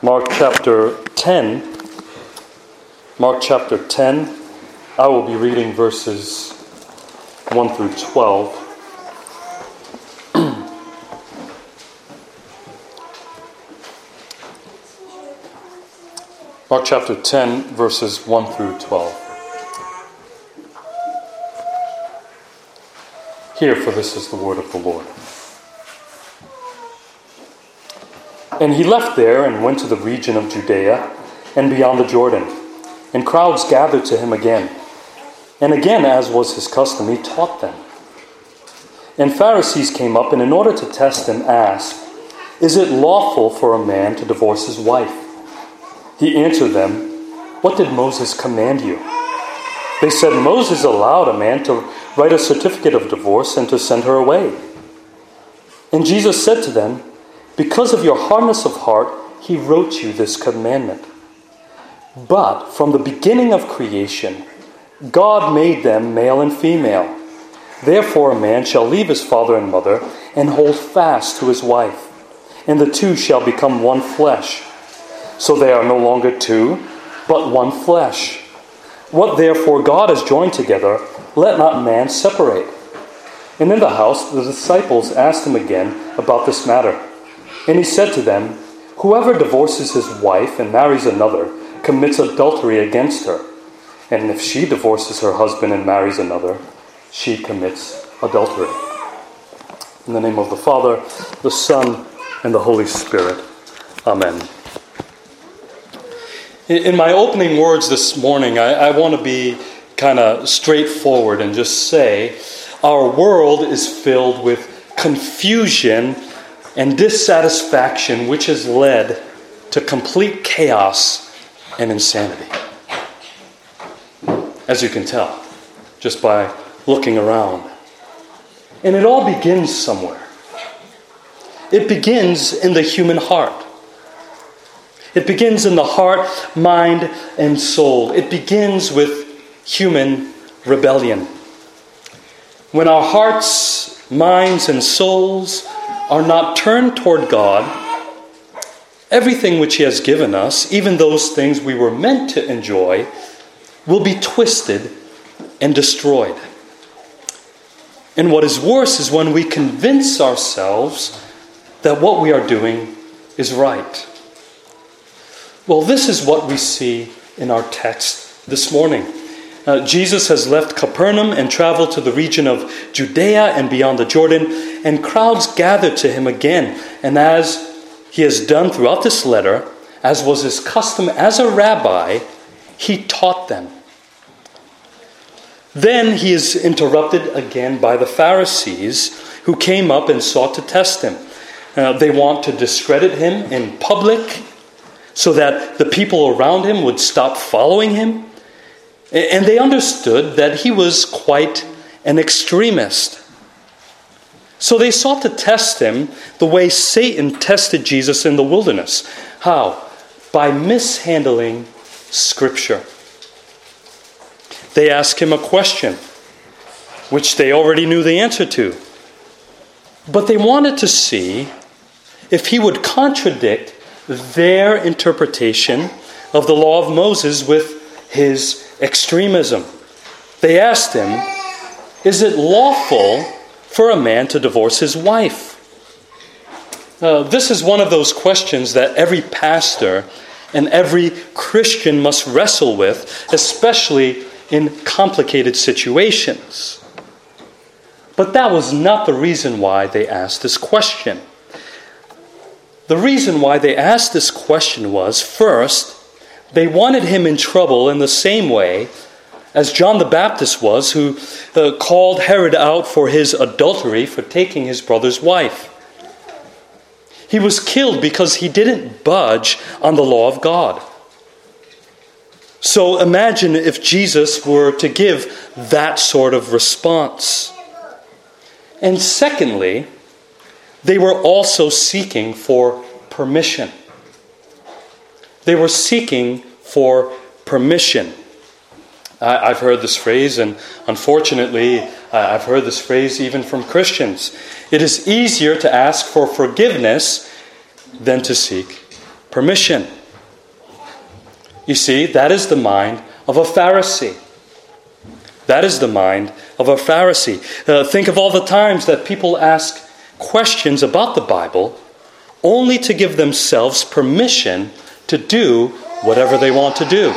Mark chapter 10. Mark chapter 10. I will be reading verses 1 through 12. Mark chapter 10, verses 1 through 12. Hear, for this is the word of the Lord. And he left there and went to the region of Judea and beyond the Jordan, and crowds gathered to him again. And again, as was his custom, he taught them. And Pharisees came up, and in order to test him, asked, Is it lawful for a man to divorce his wife? He answered them, What did Moses command you? They said, Moses allowed a man to write a certificate of divorce and to send her away. And Jesus said to them, Because of your hardness of heart, he wrote you this commandment. But from the beginning of creation, God made them male and female. Therefore, a man shall leave his father and mother and hold fast to his wife, and the two shall become one flesh. So they are no longer two, but one flesh. What therefore God has joined together, let not man separate. And in the house the disciples asked him again about this matter. And he said to them, Whoever divorces his wife and marries another commits adultery against her. And if she divorces her husband and marries another, she commits adultery. In the name of the Father, the Son, and the Holy Spirit. Amen. In my opening words this morning, I, I want to be kind of straightforward and just say our world is filled with confusion and dissatisfaction, which has led to complete chaos and insanity. As you can tell, just by looking around. And it all begins somewhere. It begins in the human heart. It begins in the heart, mind, and soul. It begins with human rebellion. When our hearts, minds, and souls are not turned toward God, everything which He has given us, even those things we were meant to enjoy, will be twisted and destroyed. And what is worse is when we convince ourselves that what we are doing is right. Well, this is what we see in our text this morning. Uh, Jesus has left Capernaum and traveled to the region of Judea and beyond the Jordan, and crowds gathered to him again. And as he has done throughout this letter, as was his custom as a rabbi, he taught them. Then he is interrupted again by the Pharisees who came up and sought to test him. Uh, they want to discredit him in public so that the people around him would stop following him. And they understood that he was quite an extremist. So they sought to test him the way Satan tested Jesus in the wilderness. How? By mishandling Scripture. They asked him a question, which they already knew the answer to. But they wanted to see if he would contradict their interpretation of the law of Moses with his extremism. They asked him, Is it lawful for a man to divorce his wife? Uh, this is one of those questions that every pastor and every Christian must wrestle with, especially in complicated situations. But that was not the reason why they asked this question. The reason why they asked this question was first, they wanted him in trouble in the same way as John the Baptist was, who uh, called Herod out for his adultery for taking his brother's wife. He was killed because he didn't budge on the law of God. So imagine if Jesus were to give that sort of response. And secondly, they were also seeking for permission. They were seeking for permission. I've heard this phrase, and unfortunately, I've heard this phrase even from Christians. It is easier to ask for forgiveness than to seek permission. You see, that is the mind of a Pharisee. That is the mind of a Pharisee. Uh, think of all the times that people ask questions about the Bible only to give themselves permission to do whatever they want to do.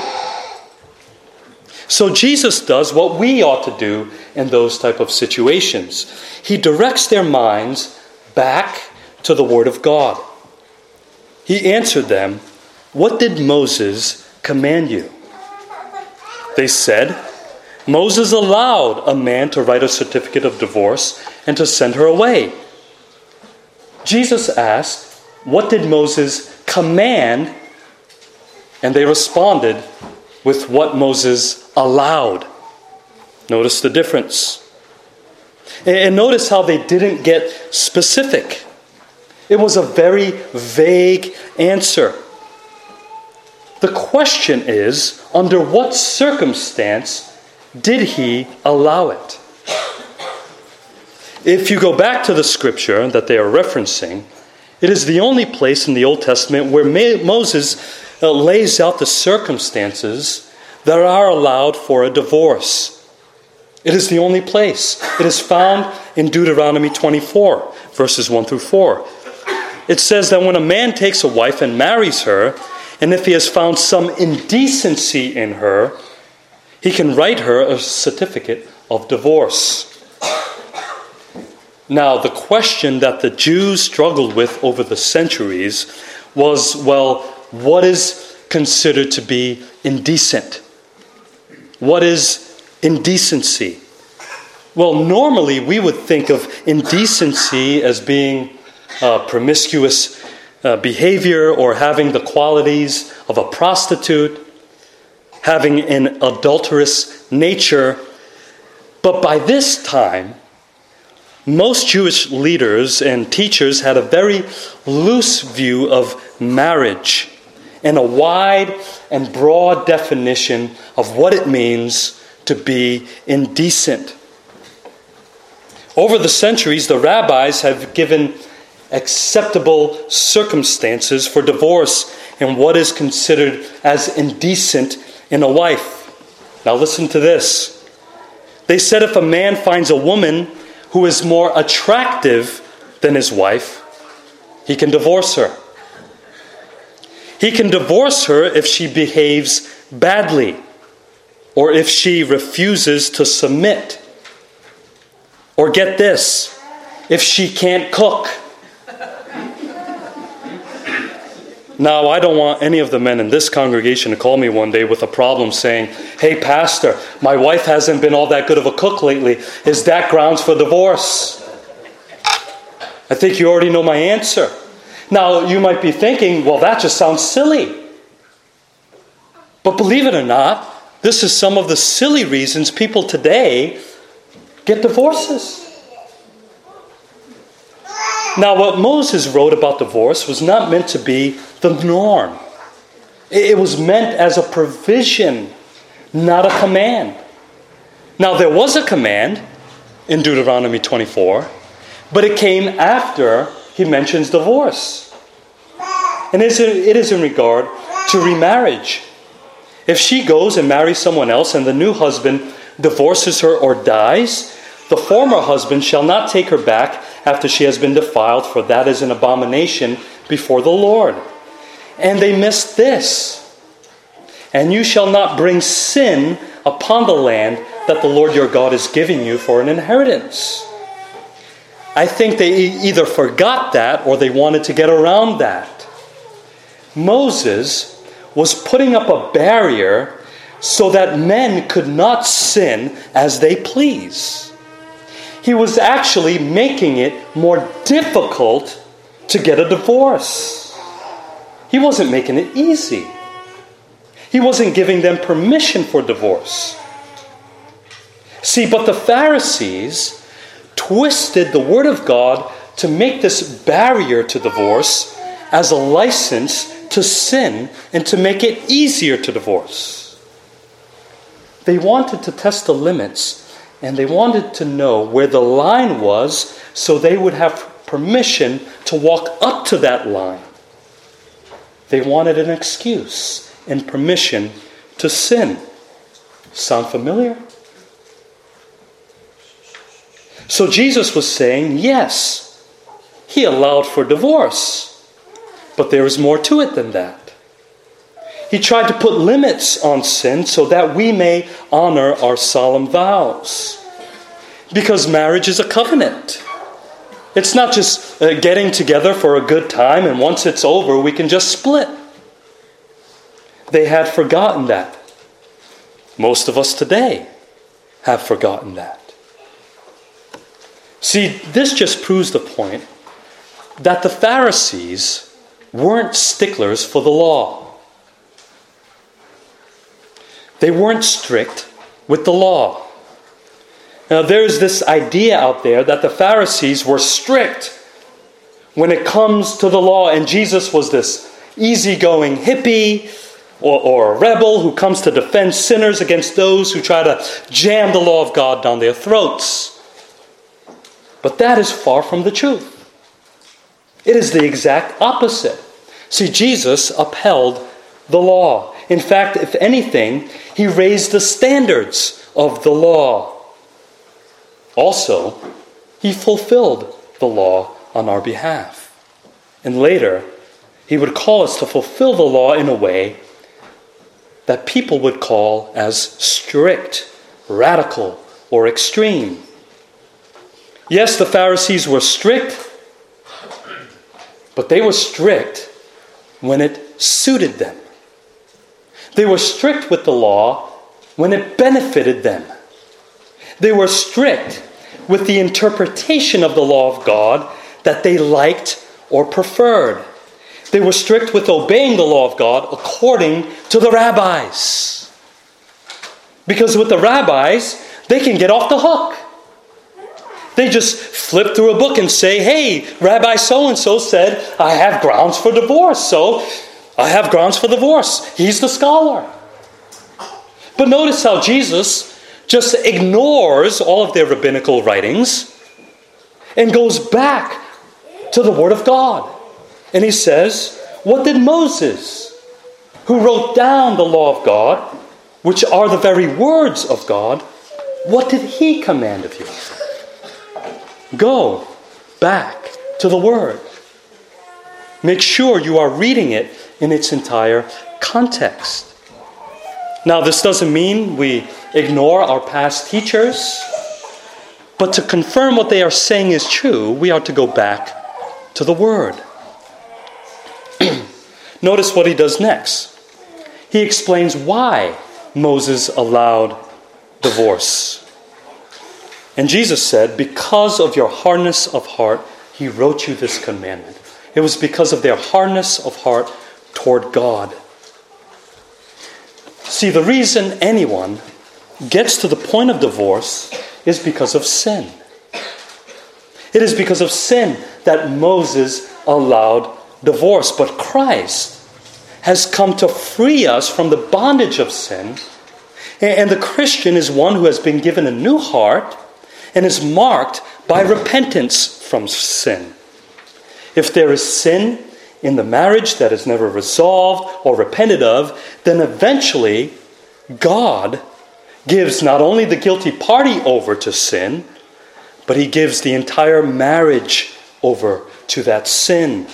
So Jesus does what we ought to do in those type of situations. He directs their minds back to the word of God. He answered them, "What did Moses command you?" They said, "Moses allowed a man to write a certificate of divorce and to send her away." Jesus asked, What did Moses command? And they responded with what Moses allowed. Notice the difference. And notice how they didn't get specific. It was a very vague answer. The question is under what circumstance did he allow it? If you go back to the scripture that they are referencing, it is the only place in the Old Testament where Moses uh, lays out the circumstances that are allowed for a divorce. It is the only place. It is found in Deuteronomy 24, verses 1 through 4. It says that when a man takes a wife and marries her, and if he has found some indecency in her, he can write her a certificate of divorce. Now, the question that the Jews struggled with over the centuries was well, what is considered to be indecent? What is indecency? Well, normally we would think of indecency as being uh, promiscuous uh, behavior or having the qualities of a prostitute, having an adulterous nature. But by this time, most Jewish leaders and teachers had a very loose view of marriage and a wide and broad definition of what it means to be indecent. Over the centuries, the rabbis have given acceptable circumstances for divorce and what is considered as indecent in a wife. Now, listen to this. They said if a man finds a woman who is more attractive than his wife, he can divorce her. He can divorce her if she behaves badly or if she refuses to submit. Or get this, if she can't cook. Now, I don't want any of the men in this congregation to call me one day with a problem saying, Hey, Pastor, my wife hasn't been all that good of a cook lately. Is that grounds for divorce? I think you already know my answer. Now, you might be thinking, Well, that just sounds silly. But believe it or not, this is some of the silly reasons people today get divorces. Now, what Moses wrote about divorce was not meant to be the norm, it was meant as a provision, not a command. Now, there was a command in Deuteronomy 24, but it came after he mentions divorce. And it is in regard to remarriage. If she goes and marries someone else and the new husband divorces her or dies, the former husband shall not take her back after she has been defiled, for that is an abomination before the Lord. And they missed this. And you shall not bring sin upon the land that the Lord your God is giving you for an inheritance. I think they either forgot that or they wanted to get around that. Moses was putting up a barrier so that men could not sin as they please he was actually making it more difficult to get a divorce. He wasn't making it easy. He wasn't giving them permission for divorce. See, but the Pharisees twisted the Word of God to make this barrier to divorce as a license to sin and to make it easier to divorce. They wanted to test the limits and they wanted to know where the line was so they would have permission to walk up to that line. They wanted an excuse and permission to sin. Sound familiar? So Jesus was saying, yes, he allowed for divorce, but there is more to it than that. He tried to put limits on sin so that we may honor our solemn vows. Because marriage is a covenant. It's not just uh, getting together for a good time and once it's over, we can just split. They had forgotten that. Most of us today have forgotten that. See, this just proves the point that the Pharisees weren't sticklers for the law. They weren't strict with the law. Now, there's this idea out there that the Pharisees were strict when it comes to the law, and Jesus was this easygoing hippie or, or, a rebel who comes to defend sinners against those who try to jam the law of God down their throats. But that is far from the truth. It is the exact opposite. See, Jesus upheld the law. In fact, if anything, he raised the standards of the law. Also, he fulfilled the law on our behalf. And later, he would call us to fulfill the law in a way that people would call as strict, radical, or extreme. Yes, the Pharisees were strict, but they were strict when it suited them. They were strict with the law when it benefited them. They were strict with the interpretation of the law of God that they liked or preferred. They were strict with obeying the law of God according to the rabbis. Because with the rabbis, they can get off the hook. They just flip through a book and say, hey, Rabbi so and so said, I have grounds for divorce, so I have grounds for divorce. He's the scholar. But notice how Jesus just ignores all of their rabbinical writings and goes back to the Word of God. And he says, What did Moses, who wrote down the law of God, which are the very words of God, what did he command of you? Go back to the Word. Make sure you are reading it in its entire context. Now, this doesn't mean we ignore our past teachers, but to confirm what they are saying is true, we are to go back to the Word. Notice what he does next. He explains why Moses allowed divorce. And Jesus said, Because of your hardness of heart, he wrote you this commandment. It was because of their hardness of heart toward God. See, the reason anyone gets to the point of divorce is because of sin. It is because of sin that Moses allowed divorce. But Christ has come to free us from the bondage of sin. And the Christian is one who has been given a new heart and is marked by repentance from sin. If there is sin in the marriage that is never resolved or repented of, then eventually God gives not only the guilty party over to sin, but he gives the entire marriage over to that sin.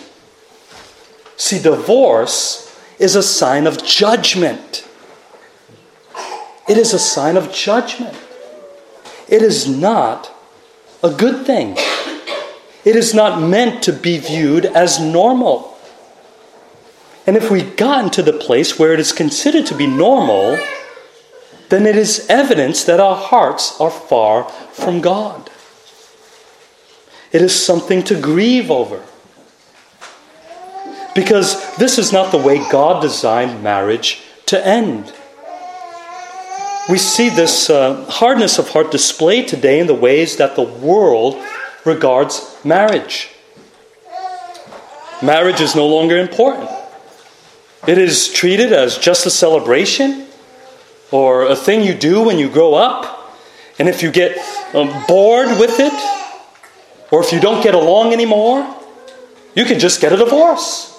See, divorce is a sign of judgment. It is a sign of judgment. It is not a good thing. It is not meant to be viewed as normal. And if we've gotten to the place where it is considered to be normal, then it is evidence that our hearts are far from God. It is something to grieve over. Because this is not the way God designed marriage to end. We see this uh, hardness of heart displayed today in the ways that the world regards marriage. Marriage is no longer important. It is treated as just a celebration or a thing you do when you grow up. And if you get um, bored with it, or if you don't get along anymore, you can just get a divorce.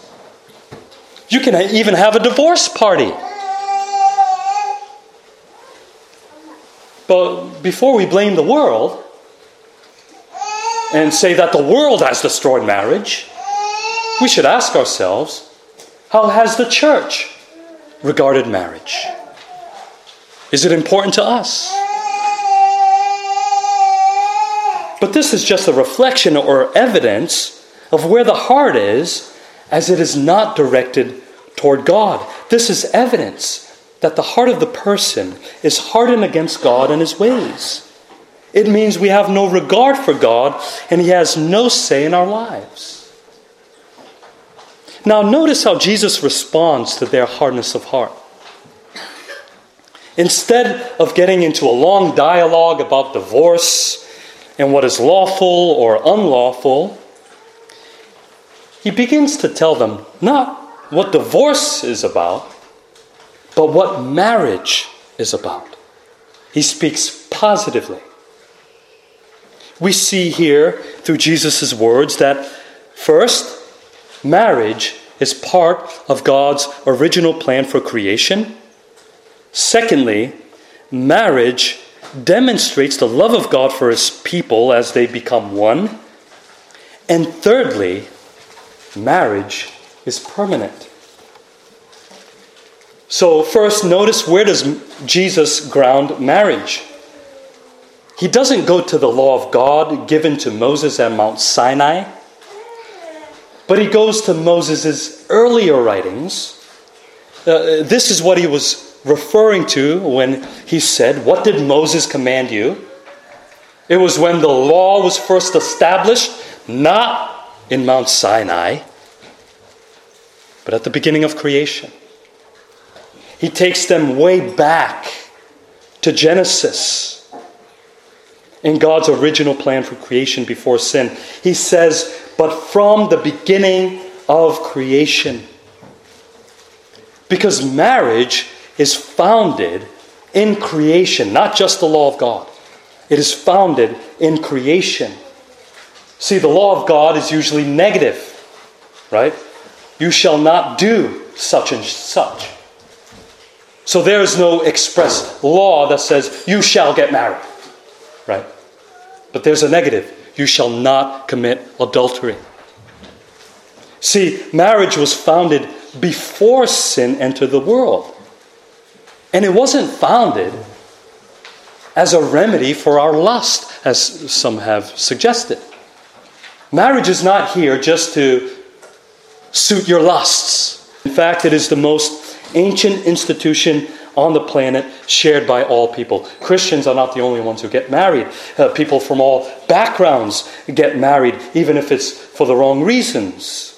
You can even have a divorce party. But before we blame the world and say that the world has destroyed marriage, we should ask ourselves how has the church regarded marriage? Is it important to us? But this is just a reflection or evidence of where the heart is, as it is not directed toward God. This is evidence that the heart of the person is hardened against God and his ways. It means we have no regard for God and he has no say in our lives. Now, notice how Jesus responds to their hardness of heart. Instead of getting into a long dialogue about divorce and what is lawful or unlawful, he begins to tell them not what divorce is about, but what marriage is about. He speaks positively. We see here through Jesus' words that first, marriage is part of God's original plan for creation. Secondly, marriage demonstrates the love of God for his people as they become one. And thirdly, marriage is permanent. So, first, notice where does Jesus ground marriage? He doesn't go to the law of God given to Moses at Mount Sinai, but he goes to Moses' earlier writings. Uh, this is what he was referring to when he said, What did Moses command you? It was when the law was first established, not in Mount Sinai, but at the beginning of creation. He takes them way back to Genesis in God's original plan for creation before sin. He says, But from the beginning of creation. Because marriage is founded in creation, not just the law of God. It is founded in creation. See, the law of God is usually negative, right? You shall not do such and such. So there is no express law that says you shall get married, right? But there's a negative you shall not commit adultery. See, marriage was founded before sin entered the world. And it wasn't founded as a remedy for our lust, as some have suggested. Marriage is not here just to suit your lusts. In fact, it is the most ancient institution on the planet shared by all people. Christians are not the only ones who get married. Uh, people from all backgrounds get married, even if it's for the wrong reasons.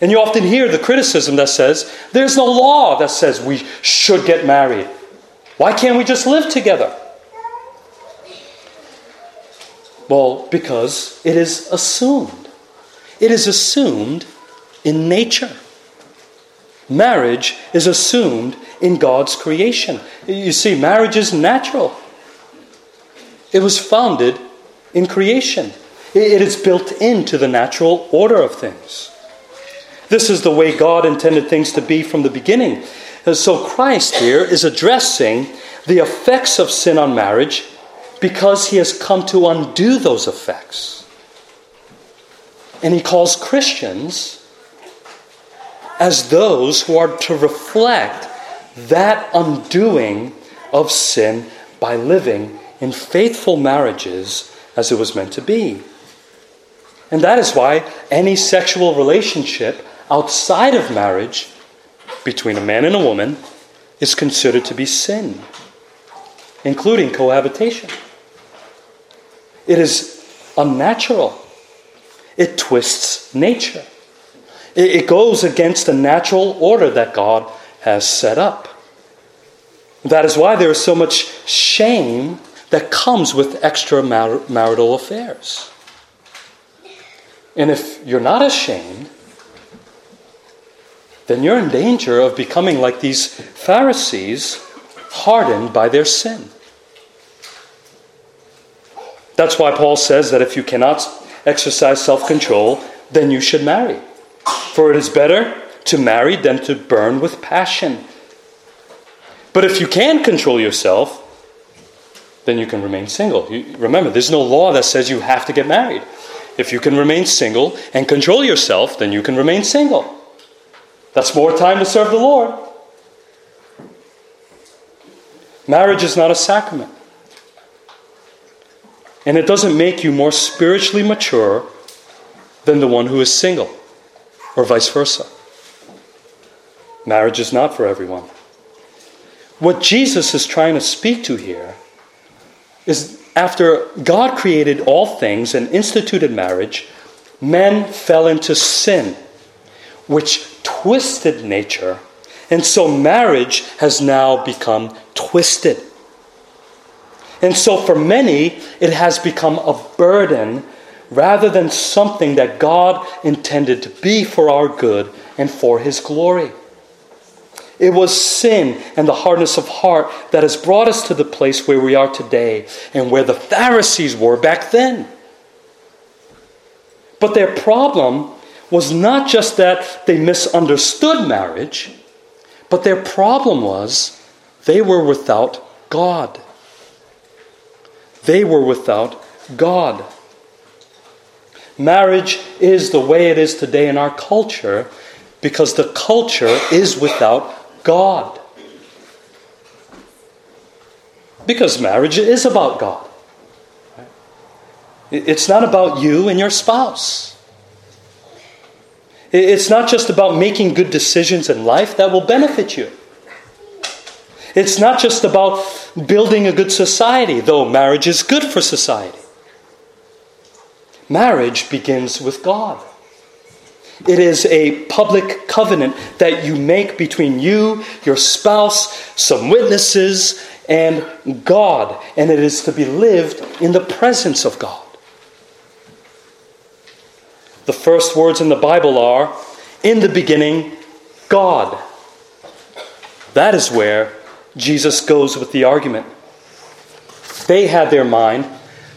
And you often hear the criticism that says, there's no law that says we should get married. Why can't we just live together? Well, because it is assumed. It is assumed in nature. Marriage is assumed in God's creation. You see, marriage is natural, it was founded in creation, it is built into the natural order of things. This is the way God intended things to be from the beginning. And so Christ here is addressing the effects of sin on marriage because he has come to undo those effects. And he calls Christians as those who are to reflect that undoing of sin by living in faithful marriages as it was meant to be. And that is why any sexual relationship outside of marriage between a man and a woman is considered to be sin, including cohabitation. It is unnatural, it twists nature, it goes against the natural order that God has set up. That is why there is so much shame that comes with extramarital affairs. And if you're not ashamed, then you're in danger of becoming like these Pharisees, hardened by their sin. That's why Paul says that if you cannot exercise self control, then you should marry. For it is better to marry than to burn with passion. But if you can control yourself, then you can remain single. You, remember, there's no law that says you have to get married. If you can remain single and control yourself, then you can remain single. That's more time to serve the Lord. Marriage is not a sacrament. And it doesn't make you more spiritually mature than the one who is single, or vice versa. Marriage is not for everyone. What Jesus is trying to speak to here is after God created all things and instituted marriage, men fell into sin, which twisted nature, and so marriage has now become twisted. And so for many, it has become a burden rather than something that God intended to be for our good and for His glory. It was sin and the hardness of heart that has brought us to the place where we are today and where the Pharisees were back then. But their problem was not just that they misunderstood marriage, but their problem was they were without God. They were without God. Marriage is the way it is today in our culture because the culture is without God. Because marriage is about God. It's not about you and your spouse. It's not just about making good decisions in life that will benefit you. It's not just about building a good society, though marriage is good for society. Marriage begins with God. It is a public covenant that you make between you, your spouse, some witnesses, and God. And it is to be lived in the presence of God. The first words in the Bible are In the beginning, God. That is where Jesus goes with the argument. They had their mind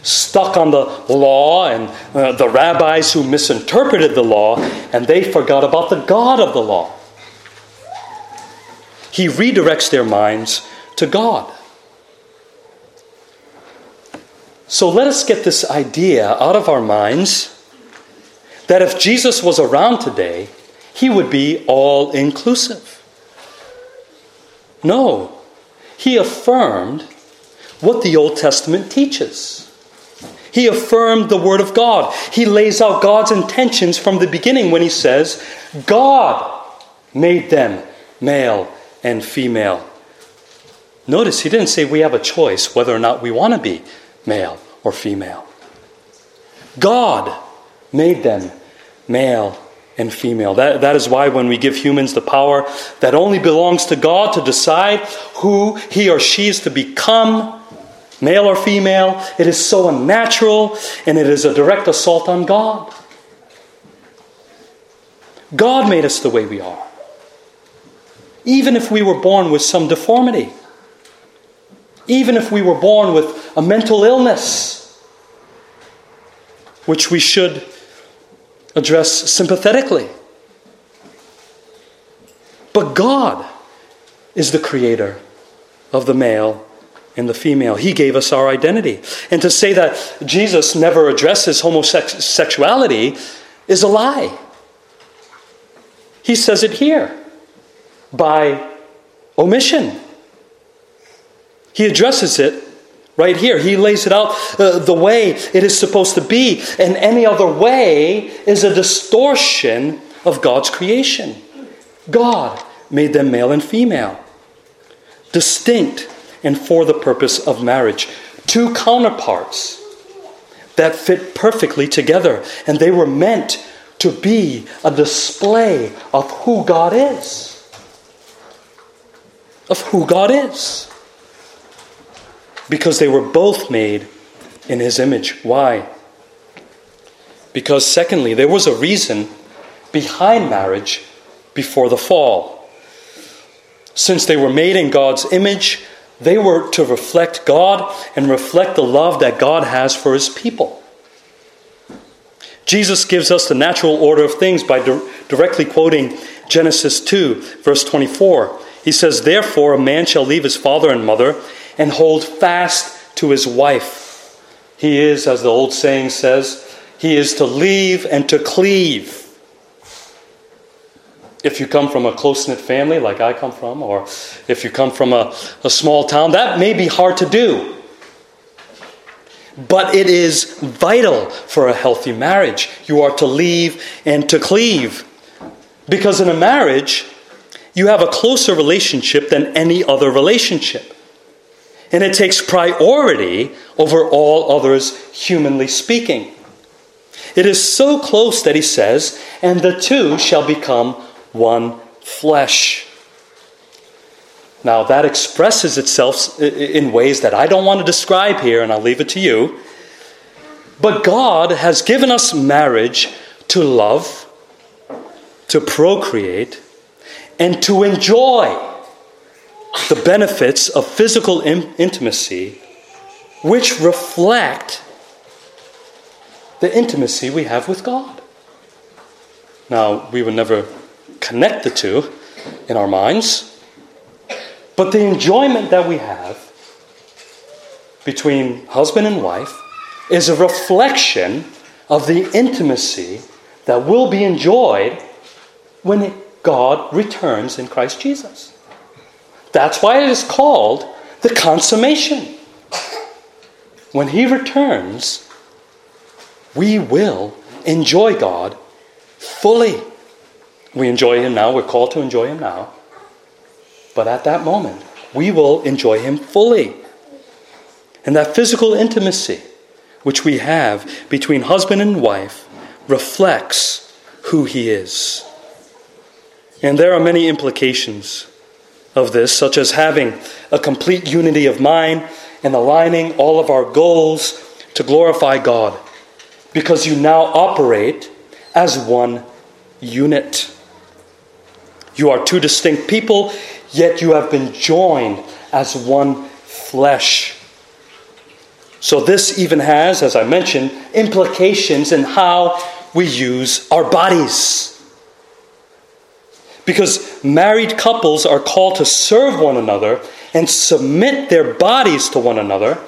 stuck on the law and uh, the rabbis who misinterpreted the law, and they forgot about the God of the law. He redirects their minds to God. So let us get this idea out of our minds that if Jesus was around today, he would be all inclusive. No, he affirmed what the Old Testament teaches. He affirmed the Word of God. He lays out God's intentions from the beginning when he says, God made them male and female. Notice he didn't say we have a choice whether or not we want to be male or female. God made them male and female. That, that is why when we give humans the power that only belongs to God to decide who he or she is to become, male or female. It is so unnatural and it is a direct assault on God. God made us the way we are. Even if we were born with some deformity, even if we were born with a mental illness, which we should address sympathetically. But God is the creator of the male in the female. He gave us our identity. And to say that Jesus never addresses homosexuality is a lie. He says it here by omission. He addresses it right here. He lays it out uh, the way it is supposed to be. And any other way is a distortion of God's creation. God made them male and female, distinct and for the purpose of marriage. Two counterparts that fit perfectly together, and they were meant to be a display of who God is. Of who God is. Because they were both made in His image. Why? Because, secondly, there was a reason behind marriage before the fall. Since they were made in God's image, they were to reflect God and reflect the love that God has for his people. Jesus gives us the natural order of things by di- directly quoting Genesis 2, verse 24. He says, Therefore, a man shall leave his father and mother and hold fast to his wife. He is, as the old saying says, he is to leave and to cleave. If you come from a close knit family like I come from, or if you come from a, a small town, that may be hard to do. But it is vital for a healthy marriage. You are to leave and to cleave. Because in a marriage, you have a closer relationship than any other relationship. And it takes priority over all others, humanly speaking. It is so close that he says, and the two shall become one flesh. Now, that expresses itself in ways that I don't want to describe here, and I'll leave it to you. But God has given us marriage to love, to procreate, and to enjoy the benefits of physical in- intimacy, which reflect the intimacy we have with God. Now, we would never connect the two in our minds, but the enjoyment that we have between husband and wife is a reflection of the intimacy that will be enjoyed when God returns in Christ Jesus. That's why it is called the consummation. When He returns, we will enjoy God fully. We enjoy Him now, we're called to enjoy Him now. But at that moment, we will enjoy Him fully. And that physical intimacy which we have between husband and wife reflects who He is. And there are many implications of this, such as having a complete unity of mind and aligning all of our goals to glorify God, because you now operate as one unit. You are two distinct people, yet you have been joined as one flesh. So, this even has, as I mentioned, implications in how we use our bodies. Because married couples are called to serve one another and submit their bodies to one another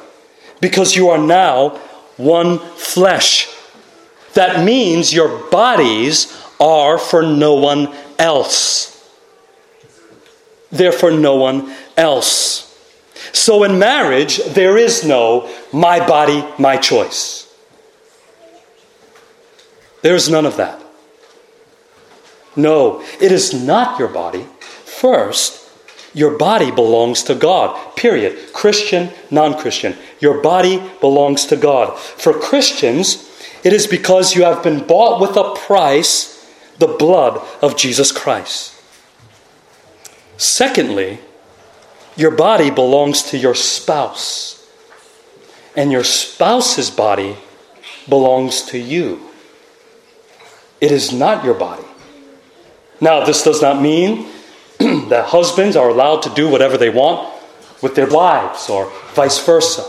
because you are now one flesh. That means your bodies are for no one else. They're no one else. So in marriage, there is no my body, my choice. There is none of that. No, it is not your body. First, your body belongs to God, period. Christian, non Christian. Your body belongs to God. For Christians, it is because you have been bought with a price, the blood of Jesus Christ. Secondly, your body belongs to your spouse, and your spouse's body belongs to you. It is not your body. Now, this does not mean that husbands are allowed to do whatever they want with their wives or vice versa.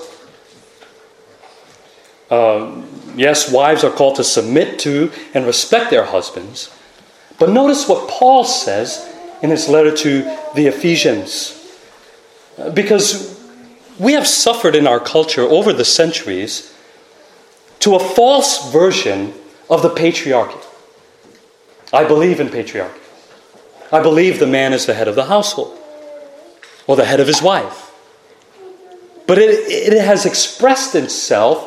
Uh, yes, wives are called to submit to and respect their husbands. But notice what Paul says in his letter to the Ephesians. Because we have suffered in our culture over the centuries to a false version of the patriarchy. I believe in patriarchy. I believe the man is the head of the household or the head of his wife. But it, it has expressed itself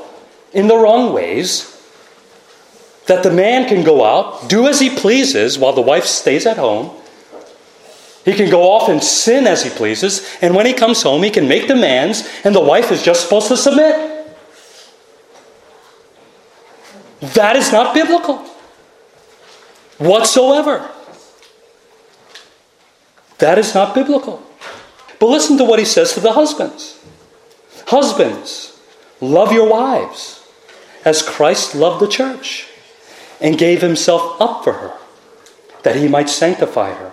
in the wrong ways that the man can go out, do as he pleases while the wife stays at home. He can go off and sin as he pleases, and when he comes home, he can make demands, and the wife is just supposed to submit. That is not biblical whatsoever. That is not biblical. But listen to what he says to the husbands Husbands, love your wives as Christ loved the church and gave himself up for her, that he might sanctify her,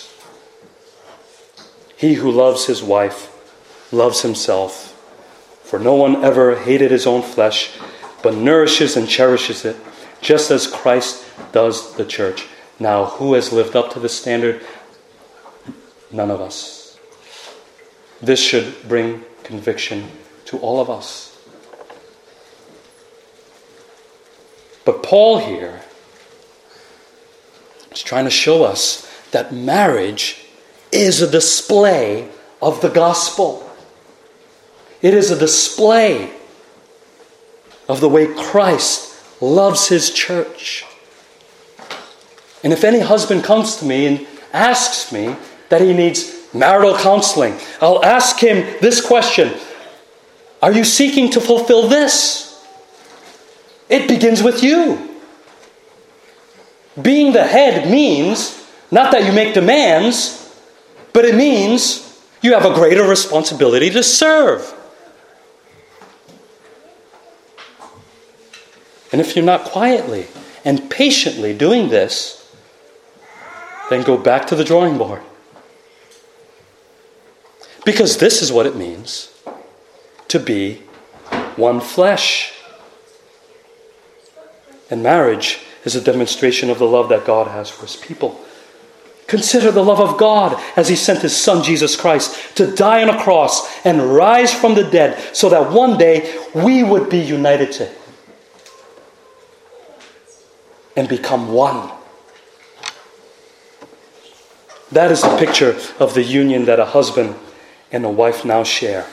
He who loves his wife loves himself. For no one ever hated his own flesh, but nourishes and cherishes it, just as Christ does the church. Now, who has lived up to this standard? None of us. This should bring conviction to all of us. But Paul here is trying to show us that marriage is a display of the gospel. It is a display of the way Christ loves his church. And if any husband comes to me and asks me that he needs marital counseling, I'll ask him this question Are you seeking to fulfill this? It begins with you. Being the head means not that you make demands, but it means you have a greater responsibility to serve. And if you're not quietly and patiently doing this, then go back to the drawing board. Because this is what it means to be one flesh. And marriage is a demonstration of the love that God has for his people. Consider the love of God as he sent his son Jesus Christ to die on a cross and rise from the dead so that one day we would be united to him and become one. That is the picture of the union that a husband and a wife now share.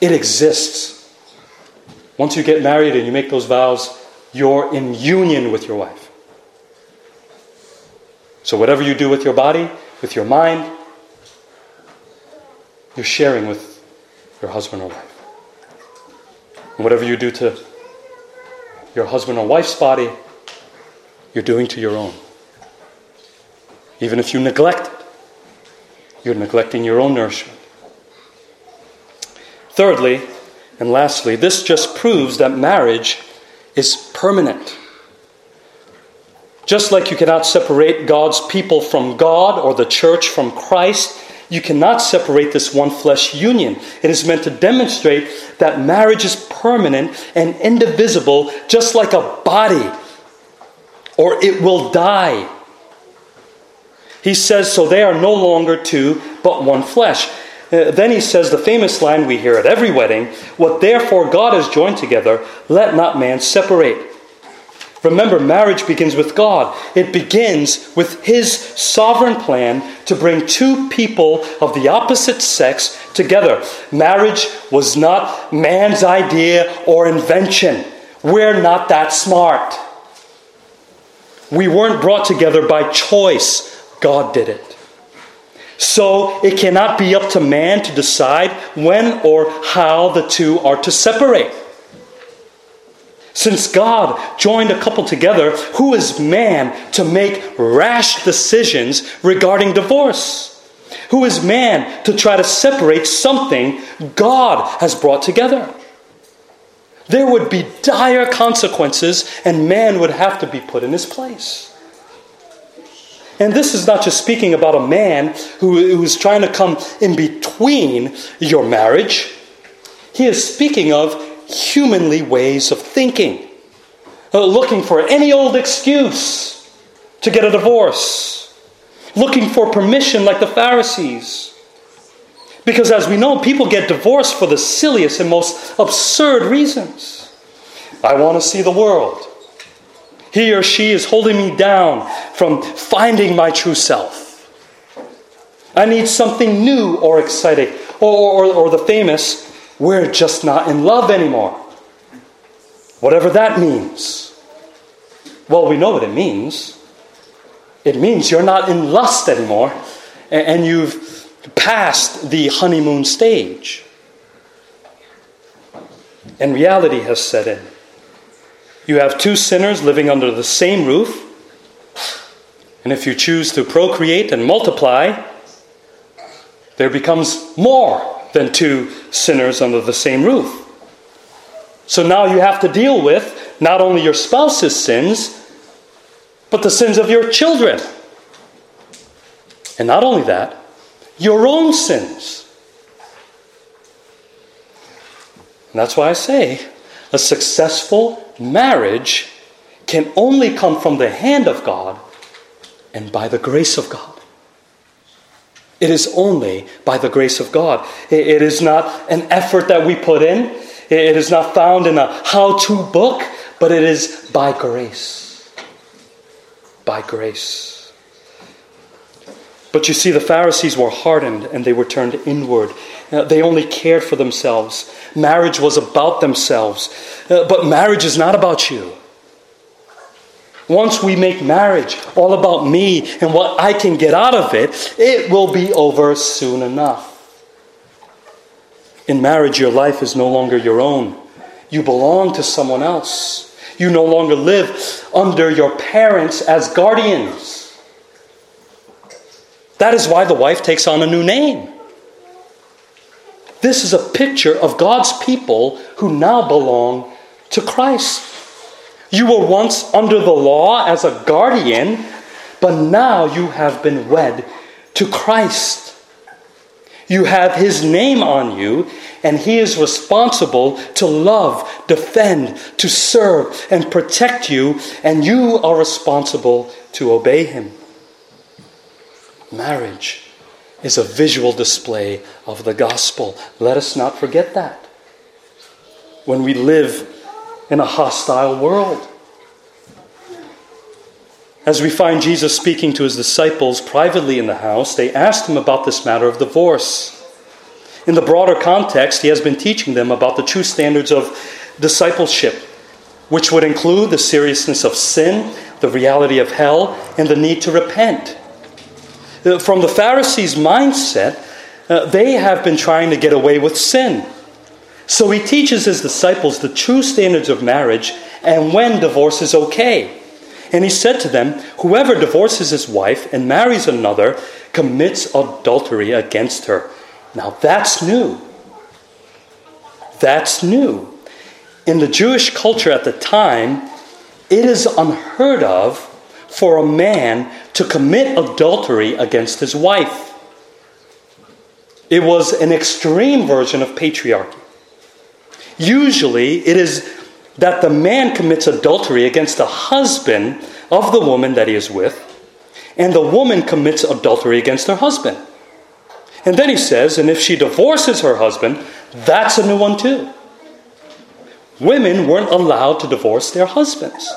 It exists. Once you get married and you make those vows, you're in union with your wife. So, whatever you do with your body, with your mind, you're sharing with your husband or wife. And whatever you do to your husband or wife's body, you're doing to your own. Even if you neglect it, you're neglecting your own nourishment. Thirdly, and lastly, this just proves that marriage is permanent. Just like you cannot separate God's people from God or the church from Christ, you cannot separate this one flesh union. It is meant to demonstrate that marriage is permanent and indivisible, just like a body or it will die. He says, So they are no longer two, but one flesh. Uh, then he says the famous line we hear at every wedding What therefore God has joined together, let not man separate. Remember, marriage begins with God. It begins with His sovereign plan to bring two people of the opposite sex together. Marriage was not man's idea or invention. We're not that smart. We weren't brought together by choice, God did it. So it cannot be up to man to decide when or how the two are to separate. Since God joined a couple together, who is man to make rash decisions regarding divorce? Who is man to try to separate something God has brought together? there would be dire consequences, and man would have to be put in his place. And this is not just speaking about a man who, who is trying to come in between your marriage. He is speaking of humanly ways of thinking, uh, looking for any old excuse to get a divorce, looking for permission like the Pharisees because as we know, people get divorced for the silliest and most absurd reasons. I want to see the world. He or she is holding me down from finding my true self. I need something new or exciting. Or, or, or the famous, we're just not in love anymore. Whatever that means. Well, we know what it means. It means you're not in lust anymore, and you've passed the honeymoon stage. And reality has set in. You have two sinners living under the same roof. And if you choose to procreate and multiply, there becomes more than two sinners under the same roof. So now you have to deal with not only your spouse's sins, but the sins of your children. And not only that, your own sins. And that's why I say a successful marriage can only come from the hand of God and by the grace of God. It is only by the grace of God. It is not an effort that we put in, it is not found in a how to book, but it is by grace. By grace. But you see, the Pharisees were hardened and they were turned inward. Uh, they only cared for themselves. Marriage was about themselves. Uh, but marriage is not about you. Once we make marriage all about me and what I can get out of it, it will be over soon enough. In marriage, your life is no longer your own. You belong to someone else. You no longer live under your parents as guardians. That is why the wife takes on a new name. This is a picture of God's people who now belong to Christ. You were once under the law as a guardian, but now you have been wed to Christ. You have his name on you, and he is responsible to love, defend, to serve, and protect you, and you are responsible to obey him. Marriage is a visual display of the gospel. Let us not forget that. When we live in a hostile world. As we find Jesus speaking to his disciples privately in the house, they asked him about this matter of divorce. In the broader context, he has been teaching them about the true standards of discipleship, which would include the seriousness of sin, the reality of hell, and the need to repent. Uh, from the Pharisees' mindset, uh, they have been trying to get away with sin. So he teaches his disciples the true standards of marriage and when divorce is okay. And he said to them, Whoever divorces his wife and marries another commits adultery against her. Now that's new. That's new. In the Jewish culture at the time, it is unheard of for a man to commit adultery against his wife. It was an extreme version of patriarchy. Usually, it is that the man commits adultery against the husband of the woman that he is with, and the woman commits adultery against her husband. And then he says, and if she divorces her husband, that's a new one too. Women weren't allowed to divorce their husbands.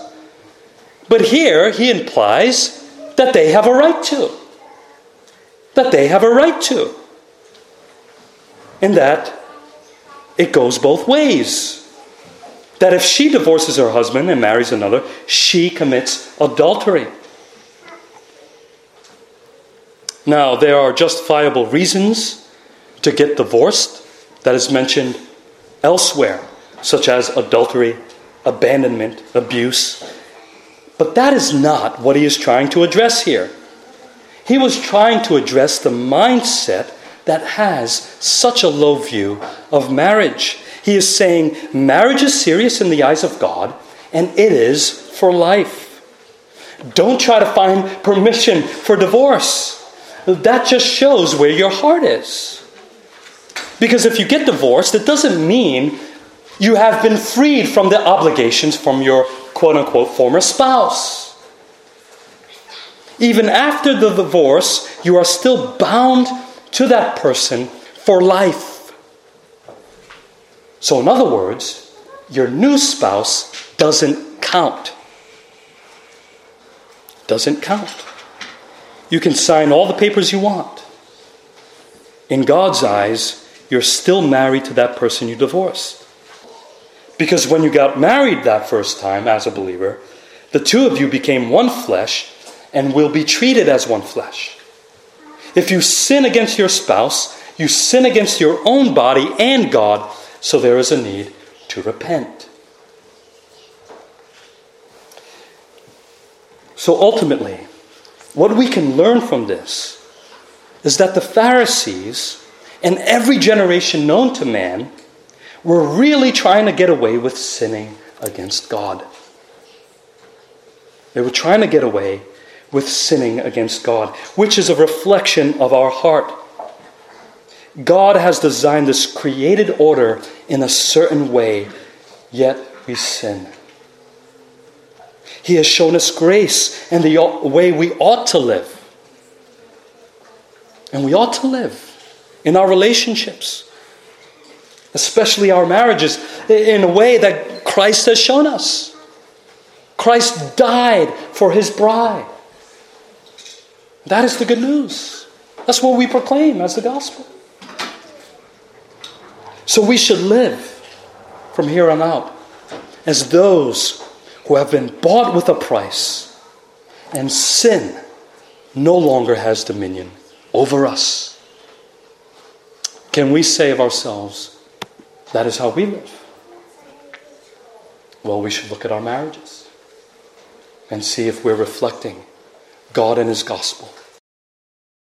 But here he implies that they have a right to. That they have a right to. And that it goes both ways. That if she divorces her husband and marries another, she commits adultery. Now, there are justifiable reasons to get divorced that is mentioned elsewhere, such as adultery, abandonment, abuse. But that is not what he is trying to address here. He was trying to address the mindset that has such a low view of marriage. He is saying marriage is serious in the eyes of God, and it is for life. Don't try to find permission for divorce. That just shows where your heart is. Because if you get divorced, it doesn't mean you have been freed from the obligations from your quote unquote former spouse. Even after the divorce, you are still bound to that person for life. So, in other words, your new spouse doesn't count. Doesn't count. You can sign all the papers you want. In God's eyes, you're still married to that person you divorced. Because when you got married that first time as a believer, the two of you became one flesh and will be treated as one flesh. If you sin against your spouse, you sin against your own body and God, so there is a need to repent. So ultimately, what we can learn from this is that the Pharisees and every generation known to man were really trying to get away with sinning against God. They were trying to get away with sinning against God, which is a reflection of our heart. God has designed this created order in a certain way, yet we sin. He has shown us grace and the way we ought to live. And we ought to live in our relationships, especially our marriages, in a way that Christ has shown us. Christ died for his bride. That is the good news. That's what we proclaim as the gospel. So we should live from here on out as those who have been bought with a price, and sin no longer has dominion over us. Can we say of ourselves, that is how we live? Well, we should look at our marriages and see if we're reflecting God and His gospel